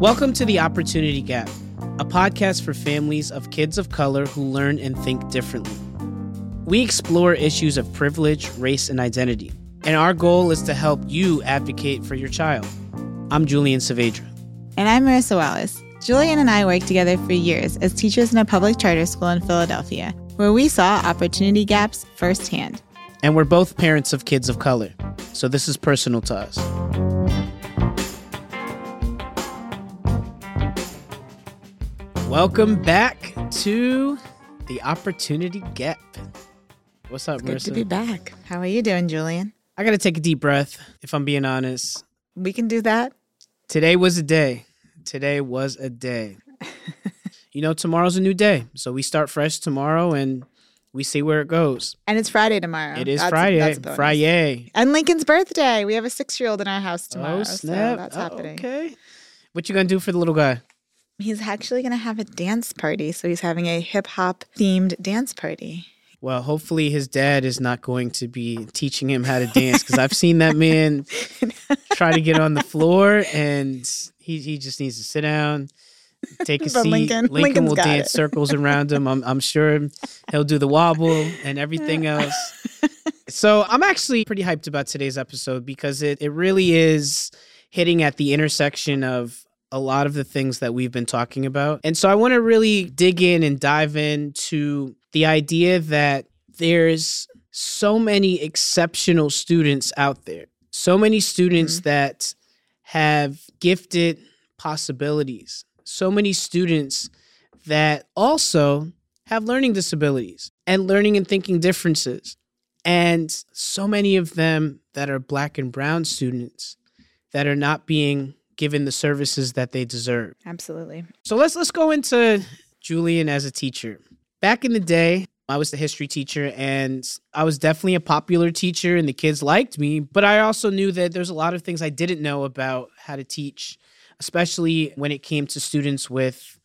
Welcome to The Opportunity Gap, a podcast for families of kids of color who learn and think differently. We explore issues of privilege, race, and identity, and our goal is to help you advocate for your child. I'm Julian Saavedra. And I'm Marissa Wallace. Julian and I worked together for years as teachers in a public charter school in Philadelphia, where we saw opportunity gaps firsthand. And we're both parents of kids of color, so this is personal to us. Welcome back to the Opportunity Gap. What's up, Good Marissa? to be back. How are you doing, Julian? I gotta take a deep breath, if I'm being honest. We can do that. Today was a day. Today was a day. you know, tomorrow's a new day. So we start fresh tomorrow and we see where it goes. And it's Friday tomorrow. It is That's- Friday. that's a. Friday. And Lincoln's birthday. We have a six year old in our house tomorrow. oh, snap. So that's Oh, happening. Okay. What you gonna do for the little guy? He's actually going to have a dance party. So he's having a hip hop themed dance party. Well, hopefully his dad is not going to be teaching him how to dance because I've seen that man try to get on the floor and he, he just needs to sit down, take a But seat. Lincoln- Lincoln Lincoln's will dance it. circles around him. I'm, I'm sure he'll do the wobble and everything else. So I'm actually pretty hyped about today's episode because it, it really is hitting at the intersection of a lot of the things that we've been talking about. And so I want to really dig in and dive into the idea that there's so many exceptional students out there, so many students mm-hmm. that have gifted possibilities, so many students that also have learning disabilities and learning and thinking differences. And so many of them that are black and brown students that are not being given the services that they deserve. Absolutely. So let's let's go into Julian as a teacher. Back in the day, I was the history teacher and I was definitely a popular teacher and the kids liked me, but I also knew that there's a lot of things I didn't know about how to teach, especially when it came to students with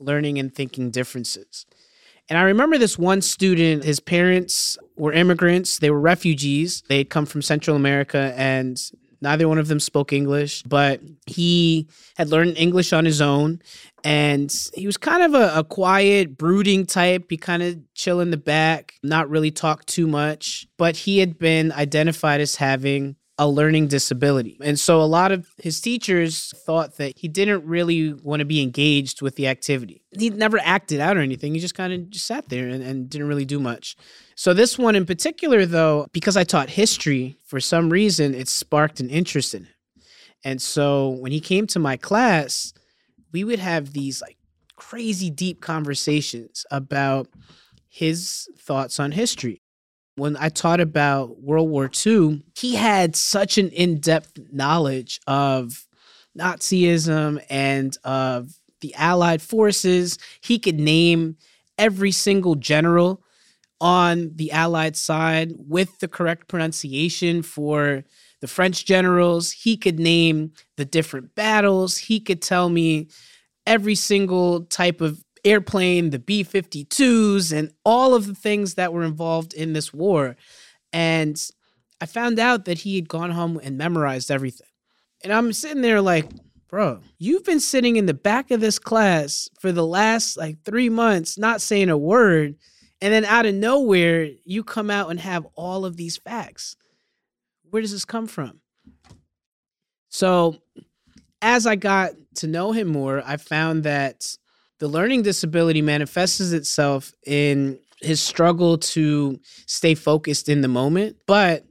learning and thinking differences. And I remember this one student, his parents were immigrants, they were refugees. They had come from Central America and neither one of them spoke English, but he had learned English on his own. And he was kind of a, a quiet, brooding type. He kind of chill in the back, not really talk too much. But he had been identified as having a learning disability. And so a lot of his teachers thought that he didn't really want to be engaged with the activity. He never acted out or anything. He just kind of just sat there and, and didn't really do much. So this one in particular, though, because I taught history, for some reason, it sparked an interest in him. And so when he came to my class, we would have these like crazy deep conversations about his thoughts on history. When I taught about World War II, he had such an in depth knowledge of Nazism and of the Allied forces. He could name every single general on the Allied side with the correct pronunciation for the French generals. He could name the different battles. He could tell me every single type of airplane, the B 52s, and all of the things that were involved in this war. And I found out that he had gone home and memorized everything. And I'm sitting there like, bro, you've been sitting in the back of this class for the last like three months, not saying a word. And then out of nowhere, you come out and have all of these facts. Where does this come from? So, as I got to know him more, I found that the learning disability manifests itself in his struggle to stay focused in the moment. But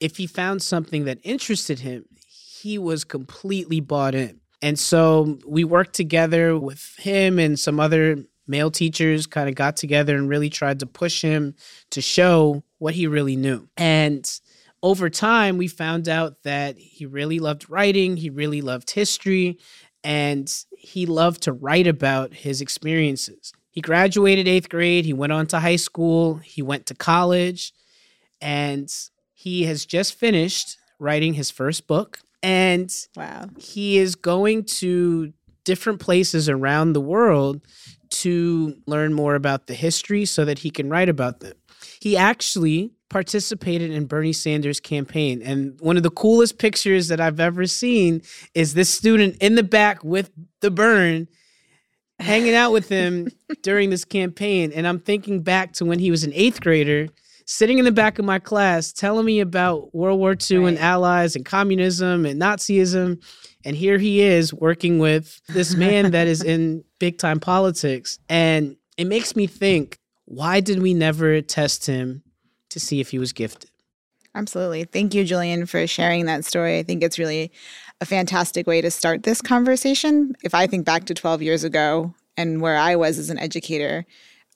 if he found something that interested him, he was completely bought in. And so we worked together with him and some other male teachers, kind of got together and really tried to push him to show what he really knew. And over time, we found out that he really loved writing, he really loved history, and he loved to write about his experiences. He graduated eighth grade, he went on to high school, he went to college, and he has just finished writing his first book. And Wow. he is going to different places around the world to learn more about the history so that he can write about them. He actually participated in Bernie Sanders' campaign. And one of the coolest pictures that I've ever seen is this student in the back with the Bern hanging out with him during this campaign. And I'm thinking back to when he was an eighth grader, sitting in the back of my class, telling me about World War II right. and allies and communism and Nazism. And here he is working with this man that is in big time politics. And it makes me think why did we never test him to see if he was gifted? Absolutely. Thank you, Julian, for sharing that story. I think it's really a fantastic way to start this conversation. If I think back to 12 years ago and where I was as an educator,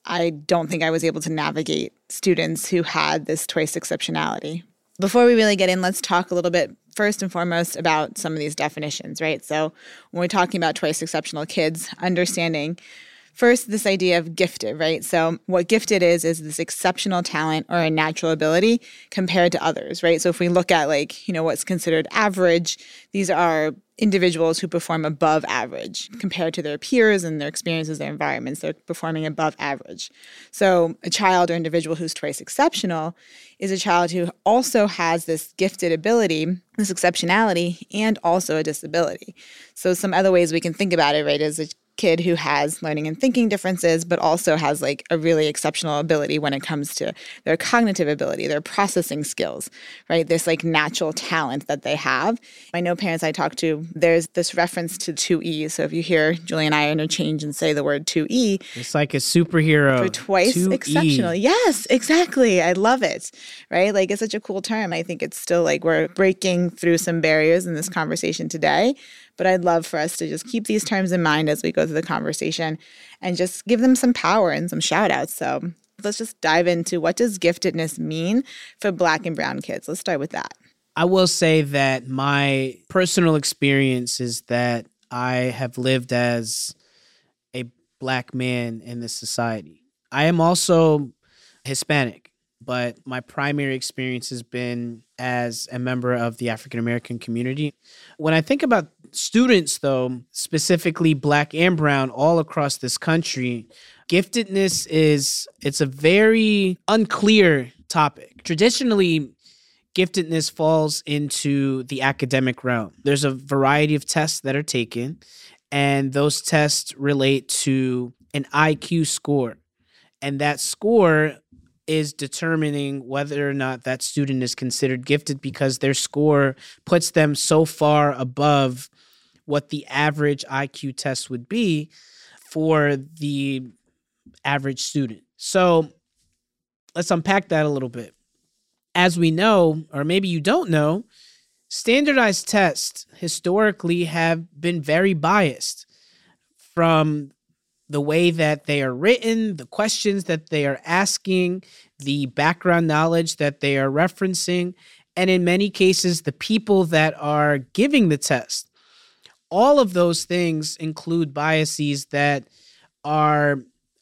I don't think I was able to navigate students who had this twice exceptionality. Before we really get in, let's talk a little bit first and foremost about some of these definitions, right? So, when we're talking about twice exceptional kids, understanding First, this idea of gifted, right? So, what gifted is, is this exceptional talent or a natural ability compared to others, right? So, if we look at like, you know, what's considered average, these are individuals who perform above average compared to their peers and their experiences, their environments. They're performing above average. So, a child or individual who's twice exceptional is a child who also has this gifted ability, this exceptionality, and also a disability. So, some other ways we can think about it, right, is a kid who has learning and thinking differences, but also has like a really exceptional ability when it comes to their cognitive ability, their processing skills, right? This like natural talent that they have. I know parents I talk to, there's this reference to 2E. So if you hear Julie and I interchange and say the word 2E, it's like a superhero. For twice 2E. exceptional. Yes, exactly. I love it, right? Like it's such a cool term. I think it's still like we're breaking through some barriers in this conversation today but I'd love for us to just keep these terms in mind as we go through the conversation and just give them some power and some shout outs. So let's just dive into what does giftedness mean for black and brown kids? Let's start with that. I will say that my personal experience is that I have lived as a black man in this society. I am also Hispanic, but my primary experience has been as a member of the African American community. When I think about students, though, specifically black and brown, all across this country, giftedness is it's a very unclear topic. Traditionally, giftedness falls into the academic realm. There's a variety of tests that are taken, and those tests relate to an IQ score. And that score is determining whether or not that student is considered gifted because their score puts them so far above what the average IQ test would be for the average student. So let's unpack that a little bit. As we know, or maybe you don't know, standardized tests historically have been very biased from the way that they are written, the questions that they are asking, the background knowledge that they are referencing, and in many cases, the people that are giving the test all of those things include biases that are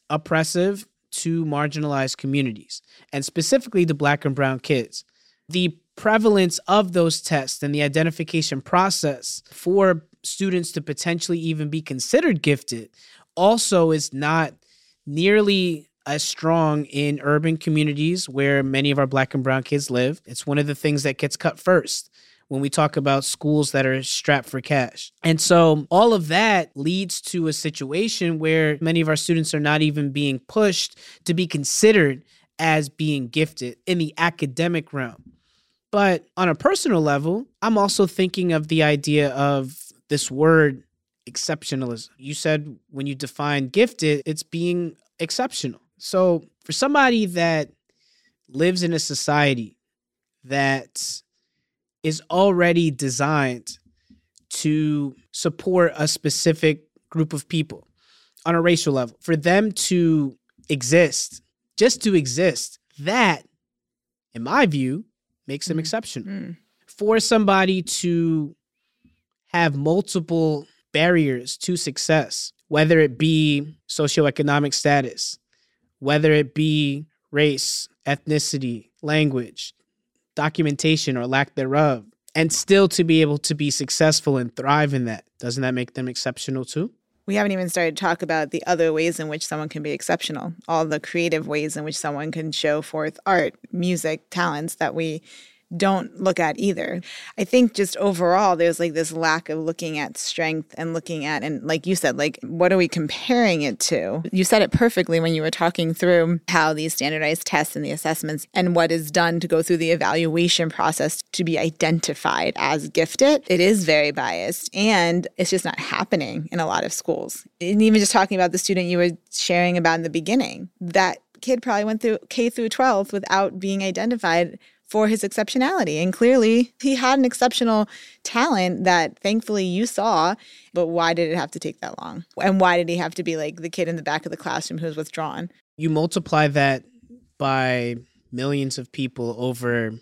oppressive to marginalized communities and specifically the black and brown kids. The prevalence of those tests and the identification process for students to potentially even be considered gifted also is not nearly as strong in urban communities where many of our black and brown kids live. It's one of the things that gets cut first when we talk about schools that are strapped for cash. And so all of that leads to a situation where many of our students are not even being pushed to be considered as being gifted in the academic realm. But on a personal level, I'm also thinking of the idea of this word exceptionalism. You said when you define gifted, it's being exceptional. So for somebody that lives in a society that is already designed to support a specific group of people on a racial level. For them to exist, just to exist, that, in my view, makes them mm. exceptional. Mm. For somebody to have multiple barriers to success, whether it be socioeconomic status, whether it be race, ethnicity, language, documentation or lack thereof, and still to be able to be successful and thrive in that. Doesn't that make them exceptional too? We haven't even started to talk about the other ways in which someone can be exceptional, all the creative ways in which someone can show forth art, music, talents that we don't look at either. I think just overall, there's like this lack of looking at strength and looking at, and like you said, like, what are we comparing it to? You said it perfectly when you were talking through how these standardized tests and the assessments and what is done to go through the evaluation process to be identified as gifted. It is very biased and it's just not happening in a lot of schools. And even just talking about the student you were sharing about in the beginning, that kid probably went through K through 12 without being identified for his exceptionality. And clearly, he had an exceptional talent that thankfully you saw. But why did it have to take that long? And why did he have to be like the kid in the back of the classroom who was withdrawn? You multiply that by millions of people over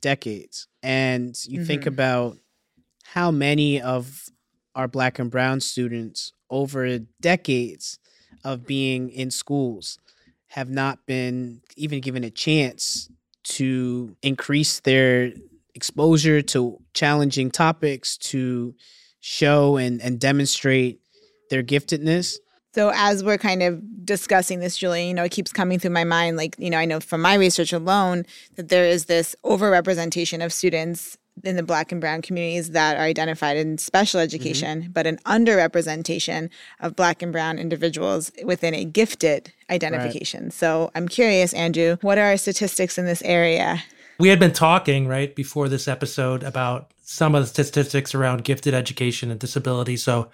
decades, and you mm-hmm. think about how many of our black and brown students over decades of being in schools have not been even given a chance to increase their exposure to challenging topics, to show and, and demonstrate their giftedness. So as we're kind of discussing this, Julie, you know, it keeps coming through my mind. Like, you know, I know from my research alone that there is this overrepresentation of students in the black and brown communities that are identified in special mm-hmm. education, mm-hmm. but an underrepresentation of black and brown individuals within a gifted identification. Right. So I'm curious, Andrew, what are our statistics in this area? We had been talking, right, before this episode about some of the statistics around gifted education and disability. So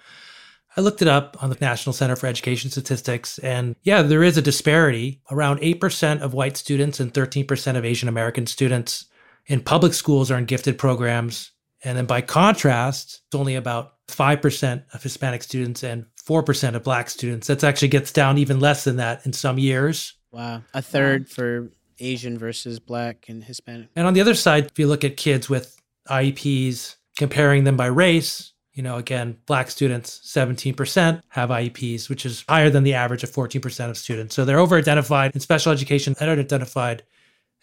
I looked it up on the National Center for Education Statistics. And yeah, there is a disparity. Around 8% of white students and 13% of Asian American students in public schools are in gifted programs. And then by contrast, it's only about 5% of Hispanic students and 4% of Black students. That actually gets down even less than that in some years. Wow. A third for Asian versus Black and Hispanic. And on the other side, if you look at kids with IEPs, comparing them by race, you know, again, Black students, 17% have IEPs, which is higher than the average of 14% of students. So they're over identified in special education, under identified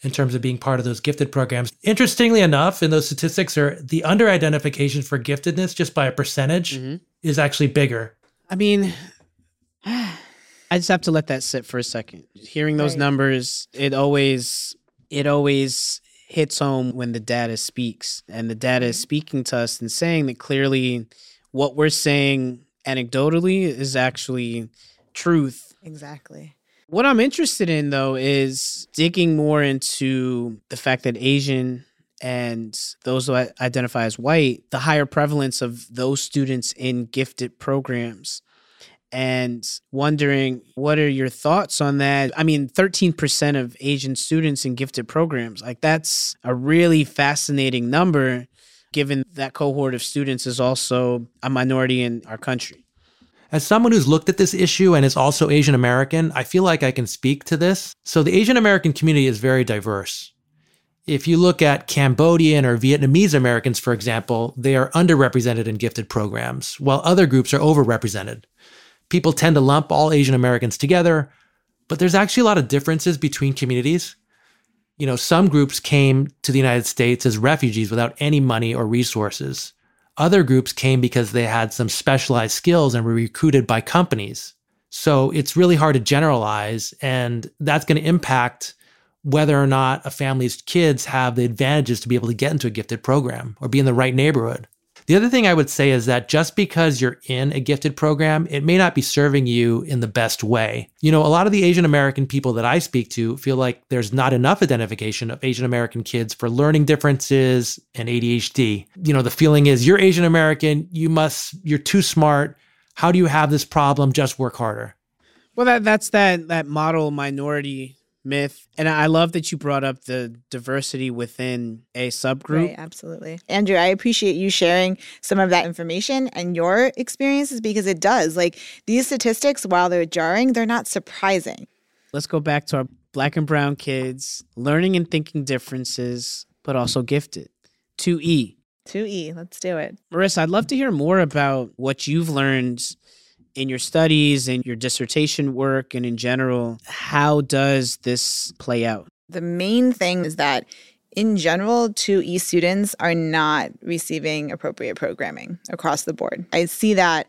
in terms of being part of those gifted programs. Interestingly enough, in those statistics are the under identification for giftedness just by a percentage mm-hmm. is actually bigger. I mean, I just have to let that sit for a second. Hearing those right. numbers, it always it always hits home when the data speaks and the data is mm-hmm. speaking to us and saying that clearly what we're saying anecdotally is actually truth. Exactly. What I'm interested in though is digging more into the fact that Asian and those who identify as white, the higher prevalence of those students in gifted programs. And wondering what are your thoughts on that? I mean, 13% of Asian students in gifted programs, like that's a really fascinating number, given that cohort of students is also a minority in our country. As someone who's looked at this issue and is also Asian American, I feel like I can speak to this. So, the Asian American community is very diverse. If you look at Cambodian or Vietnamese Americans, for example, they are underrepresented in gifted programs, while other groups are overrepresented. People tend to lump all Asian Americans together, but there's actually a lot of differences between communities. You know, some groups came to the United States as refugees without any money or resources. Other groups came because they had some specialized skills and were recruited by companies. So it's really hard to generalize, and that's going to impact whether or not a family's kids have the advantages to be able to get into a gifted program or be in the right neighborhood. The other thing I would say is that just because you're in a gifted program, it may not be serving you in the best way. You know, a lot of the Asian American people that I speak to feel like there's not enough identification of Asian American kids for learning differences and ADHD. You know, the feeling is you're Asian American, you must, you're too smart. How do you have this problem? Just work harder. Well, that that's that that model minority myth. And I love that you brought up the diversity within a subgroup. Right, absolutely. Andrew, I appreciate you sharing some of that information and your experiences because it does. Like these statistics, while they're jarring, they're not surprising. Let's go back to our black and brown kids learning and thinking differences, but also gifted. 2E. 2E, let's do it. Marissa, I'd love to hear more about what you've learned in your studies and your dissertation work and in general, how does this play out? The main thing is that in general, 2E students are not receiving appropriate programming across the board. I see that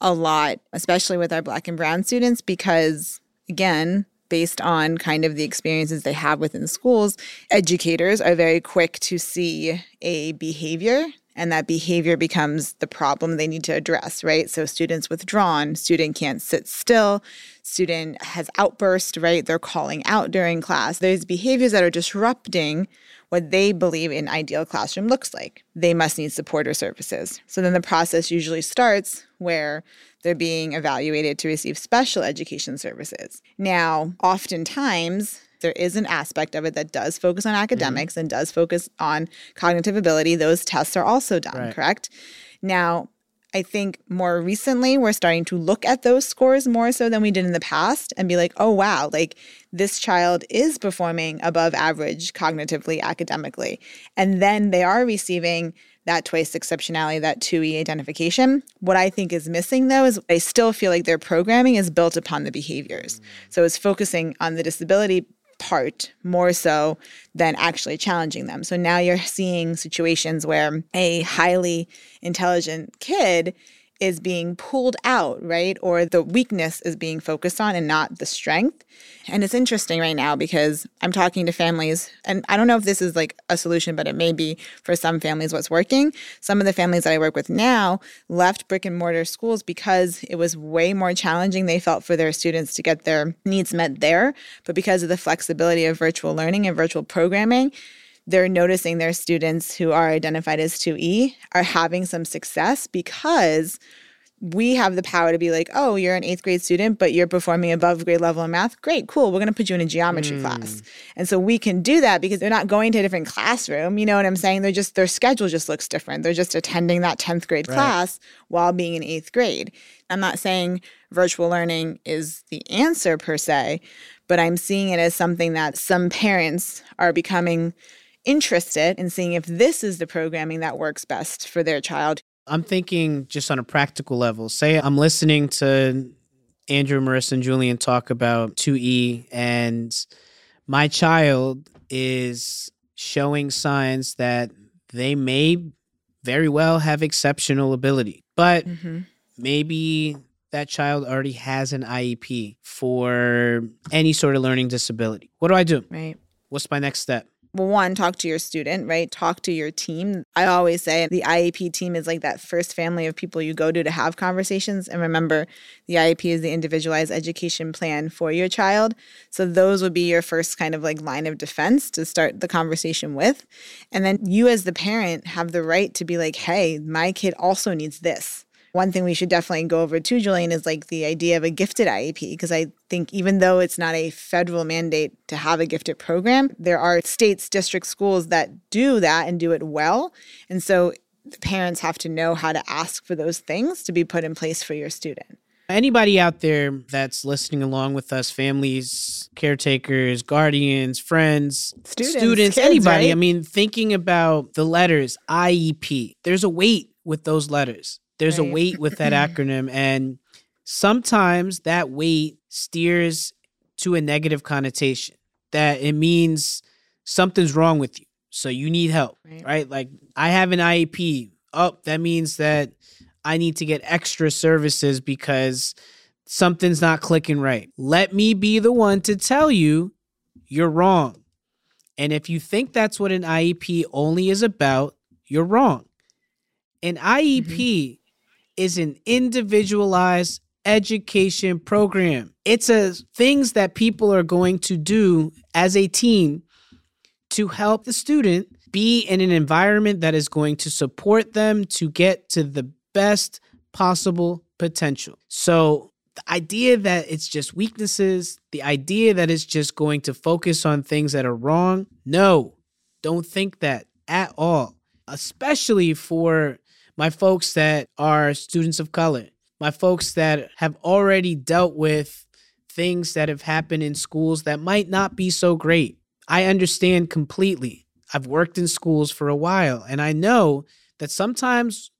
a lot, especially with our black and brown students, because again, based on kind of the experiences they have within schools, educators are very quick to see a behavior and that behavior becomes the problem they need to address, right? So students withdrawn, student can't sit still, student has outburst, right? They're calling out during class. There's behaviors that are disrupting what they believe an ideal classroom looks like. They must need support or services. So then the process usually starts where they're being evaluated to receive special education services. Now, oftentimes, there is an aspect of it that does focus on academics mm-hmm. and does focus on cognitive ability. Those tests are also done, right. correct? Now, I think more recently we're starting to look at those scores more so than we did in the past and be like, oh, wow, like this child is performing above average cognitively, academically. And then they are receiving that twice exceptionality, that 2E identification. What I think is missing though is I still feel like their programming is built upon the behaviors. Mm. So it's focusing on the disability part more so than actually challenging them. So now you're seeing situations where a highly intelligent kid is being pulled out, right? Or the weakness is being focused on and not the strength. And it's interesting right now because I'm talking to families, and I don't know if this is like a solution, but it may be for some families what's working. Some of the families that I work with now left brick and mortar schools because it was way more challenging, they felt, for their students to get their needs met there. But because of the flexibility of virtual learning and virtual programming, they're noticing their students who are identified as 2E are having some success because we have the power to be like, oh, you're an eighth grade student, but you're performing above grade level in math. Great, cool. We're going to put you in a geometry mm. class. And so we can do that because they're not going to a different classroom. You know what I'm saying? They're just, their schedule just looks different. They're just attending that 10th grade right. class while being in eighth grade. I'm not saying virtual learning is the answer per se, but I'm seeing it as something that some parents are becoming interested in seeing if this is the programming that works best for their child. I'm thinking just on a practical level. Say I'm listening to Andrew, Marissa, and Julian talk about 2E, and my child is showing signs that they may very well have exceptional ability, but mm-hmm. maybe that child already has an IEP for any sort of learning disability. What do I do? Right. What's my next step? One, talk to your student, right? Talk to your team. I always say the IEP team is like that first family of people you go to to have conversations. And remember, the IEP is the individualized education plan for your child. So those would be your first kind of like line of defense to start the conversation with. And then you, as the parent, have the right to be like, hey, my kid also needs this one thing we should definitely go over too, Julian, is like the idea of a gifted IEP. Because I think even though it's not a federal mandate to have a gifted program, there are states, district schools that do that and do it well. And so parents have to know how to ask for those things to be put in place for your student. Anybody out there that's listening along with us, families, caretakers, guardians, friends, students, students kids, anybody, right? I mean, thinking about the letters IEP, there's a weight with those letters. There's right. a weight with that acronym, and sometimes that weight steers to a negative connotation that it means something's wrong with you. So you need help, right? right? Like I have an IEP. Oh, that means that I need to get extra services because something's not clicking right. Let me be the one to tell you you're wrong. And if you think that's what an IEP only is about, you're wrong. An IEP mm-hmm is an individualized education program. It's a things that people are going to do as a team to help the student be in an environment that is going to support them to get to the best possible potential. So the idea that it's just weaknesses, the idea that it's just going to focus on things that are wrong, no, don't think that at all. Especially for my folks that are students of color, my folks that have already dealt with things that have happened in schools that might not be so great. I understand completely. I've worked in schools for a while, and I know that sometimes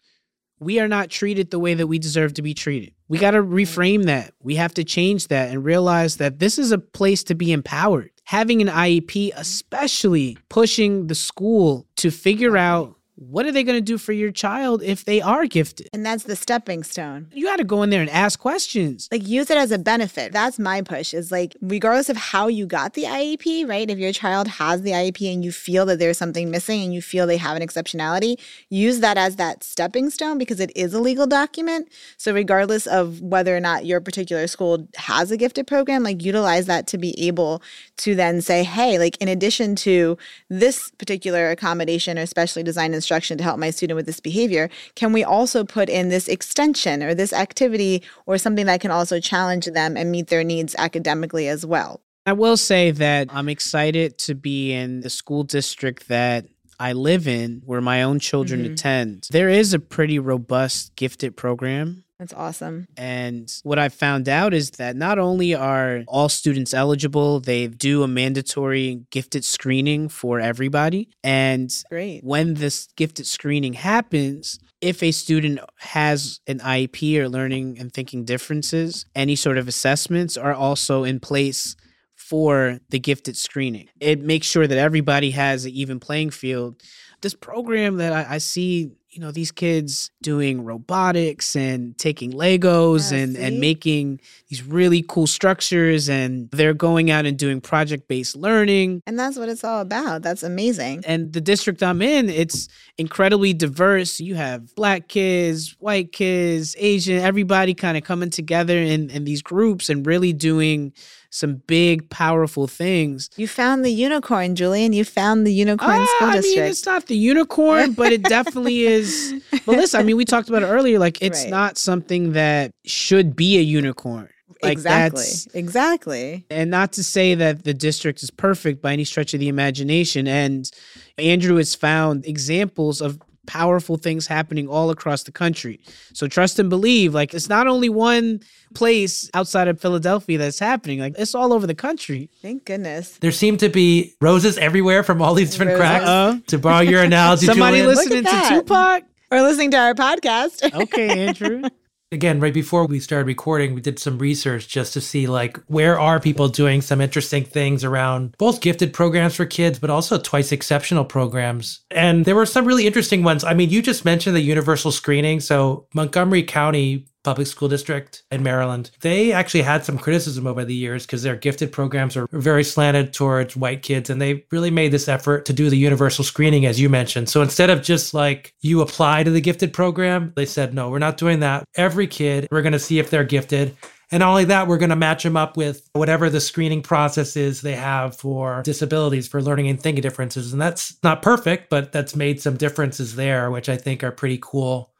we are not treated the way that we deserve to be treated. We got to reframe that. We have to change that and realize that this is a place to be empowered. Having an IEP, mm-hmm. especially pushing the school to figure out what are they going to do for your child if they are gifted? And that's the stepping stone. You got to go in there and ask questions. Like use it as a benefit. That's my push is like regardless of how you got the IEP, right? If your child has the IEP and you feel that there's something missing and you feel they have an exceptionality, use that as that stepping stone because it is a legal document. So regardless of whether or not your particular school has a gifted program, like utilize that to be able to then say, "Hey, like in addition to this particular accommodation or specially designed instruction to help my student with this behavior, can we also put in this extension or this activity or something that can also challenge them and meet their needs academically as well? I will say that I'm excited to be in the school district that I live in, where my own children Mhm. attend. There is a pretty robust gifted program. That's awesome. And what I found out is that not only are all students eligible, they do a mandatory gifted screening for everybody. And Great. when this gifted screening happens, if a student has an IEP or learning and thinking differences, any sort of assessments are also in place for the gifted screening. It makes sure that everybody has an even playing field. This program that I, I see, you know, these kids doing robotics and taking Legos Yeah, and, and making these really cool structures, and they're going out and doing project based learning And that's what it's all about. That's amazing. and the district I'm in, it's incredibly diverse. You have black kids, white kids, Asian, everybody kind of coming together in, in these groups and really doing some big, powerful things. You found the unicorn, Julian. You found the unicorn Ah, school I mean, it's not the unicorn, but it definitely is. Listen, I mean, we talked about it earlier. Like, it's Right. not something that should be a unicorn. Like, exactly. Exactly. and not to say that the district is perfect by any stretch of the imagination. And Andrew has found examples of powerful things happening all across the country. So trust and believe. Like it's not only one place outside of Philadelphia that's happening. Like it's all over the country. Thank goodness. There seem to be roses everywhere from all these different Roses. cracks. Uh-oh. To borrow your analogy, Somebody Julian. listening to. Tupac. Or listening to our podcast. Okay, Andrew. again right before we started recording we did some research just to see like where are people doing some interesting things around both gifted programs for kids but also twice exceptional programs. And there were some really interesting ones. I mean you just mentioned the universal screening. So montgomery county public school district in maryland they actually had some criticism over the years because their gifted programs are very slanted towards white kids and they really made this effort to do the universal screening as you mentioned so instead of just like you apply to the gifted program they said no we're not doing that every kid we're going to see if they're gifted and not only that, we're going to match them up with whatever the screening process is they have for disabilities, for learning and thinking differences. And that's not perfect, but that's made some differences there, which I think are pretty cool.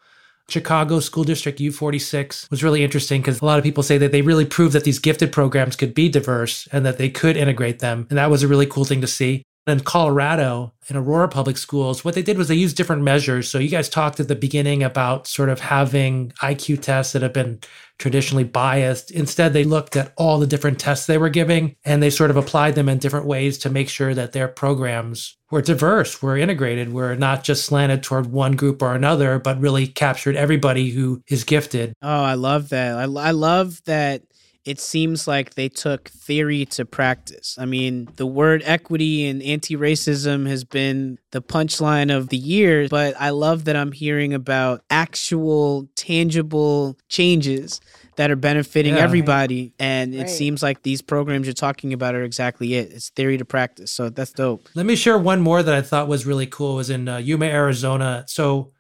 Chicago School District U46 was really interesting because a lot of people say that they really proved that these gifted programs could be diverse and that they could integrate them. And that was a really cool thing to see. In Colorado, in Aurora Public Schools, what they did was they used different measures. So you guys talked at the beginning about sort of having IQ tests that have been traditionally biased. Instead, they looked at all the different tests they were giving and they sort of applied them in different ways to make sure that their programs were diverse, were integrated, were not just slanted toward one group or another, but really captured everybody who is gifted. Oh, I love that. I, I love that it seems like they took theory to practice. I mean, the word equity and anti racism has been the punchline of the year, but I love that I'm hearing about actual, tangible changes that are benefiting Yeah. everybody. And it Right. seems like these programs you're talking about are exactly it. It's theory to practice. So that's dope. Let me share one more that I thought was really cool. It was in uh, Yuma, Arizona. So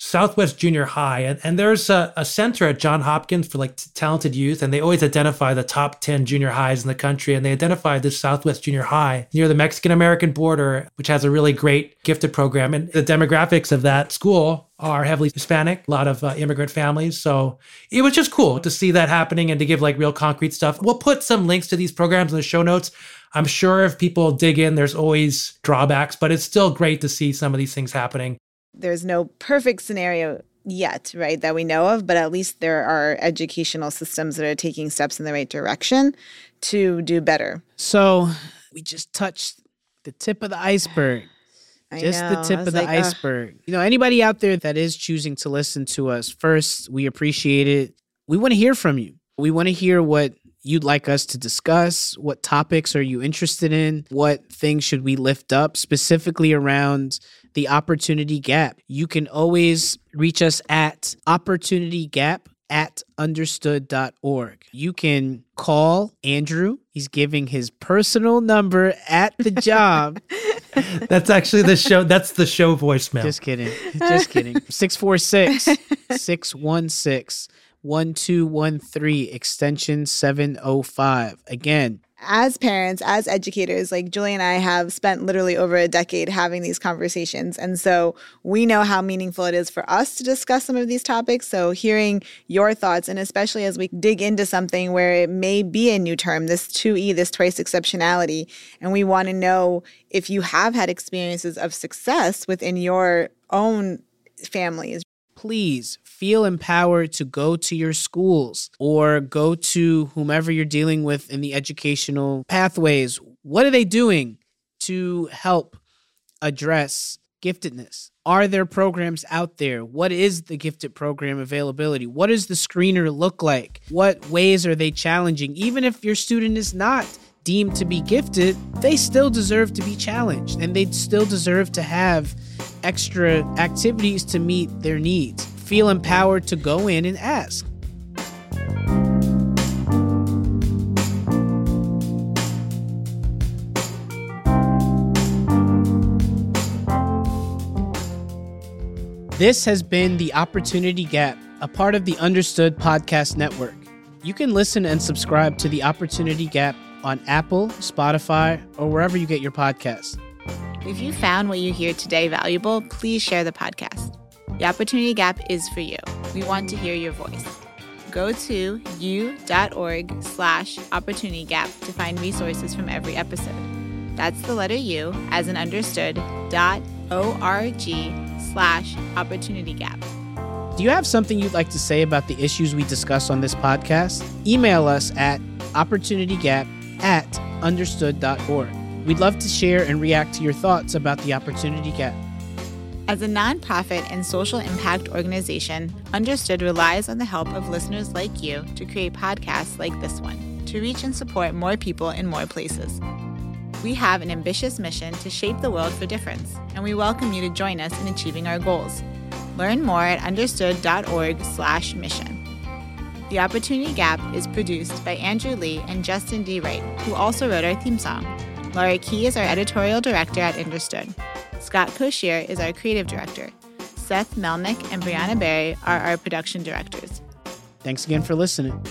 Southwest Junior High, and, and there's a, a center at John Hopkins for like t- talented youth, and they always identify the top 10 junior highs in the country. And they identified this Southwest Junior High near the Mexican American border, which has a really great gifted program. And the demographics of that school are heavily Hispanic, a lot of uh, immigrant families. So it was just cool to see that happening and to give like real concrete stuff. We'll put some links to these programs in the show notes. I'm sure if people dig in, there's always drawbacks, but it's still great to see some of these things happening. There's no perfect scenario yet, right, that we know of, but at least there are educational systems that are taking steps in the right direction to do better. So we just touched the tip of the iceberg. I just know. the tip of the like, iceberg. You know, anybody out there that is choosing to listen to us, first, we appreciate it. We want to hear from you. We want to hear what you'd like us to discuss. What topics are you interested in? What things should we lift up specifically around the opportunity gap? You can always reach us at opportunitygap at understood.org. You can call Andrew. He's giving his personal number at the job. That's actually the show. That's the show voicemail. Just kidding. Just kidding. 646 616 1213, extension 705. Again, as parents, as educators, like Julie and I have spent literally over a decade having these conversations. And so we know how meaningful it is for us to discuss some of these topics. So hearing your thoughts, and especially as we dig into something where it may be a new term, this 2E, this twice exceptionality, and we want to know if you have had experiences of success within your own families. Please feel empowered to go to your schools or go to whomever you're dealing with in the educational pathways. What are they doing to help address giftedness? Are there programs out there? What is the gifted program availability? What does the screener look like? What ways are they challenging? Even if your student is not deemed to be gifted, they still deserve to be challenged and they still deserve to have extra activities to meet their needs feel empowered to go in and ask. This has been The Opportunity Gap, a part of the Understood Podcast Network. You can listen and subscribe to The Opportunity Gap on Apple, Spotify, or wherever you get your podcasts. If you found what you hear today valuable, please share the podcast. The Opportunity Gap is for you. We want to hear your voice. Go to u.org slash opportunity gap to find resources from every episode. That's the letter U as an understood dot org slash opportunity gap. Do you have something you'd like to say about the issues we discuss on this podcast? Email us at opportunitygap at understood.org. We'd love to share and react to your thoughts about the opportunity gap. As a nonprofit and social impact organization, Understood relies on the help of listeners like you to create podcasts like this one to reach and support more people in more places. We have an ambitious mission to shape the world for difference, and we welcome you to join us in achieving our goals. Learn more at understood.org/mission. The Opportunity Gap is produced by Andrew Lee and Justin D. Wright, who also wrote our theme song. Laura Key is our editorial director at Understood. Scott Cocchiere is our creative director. Seth Melnick and Brianna Berry are our production directors. Thanks again for listening.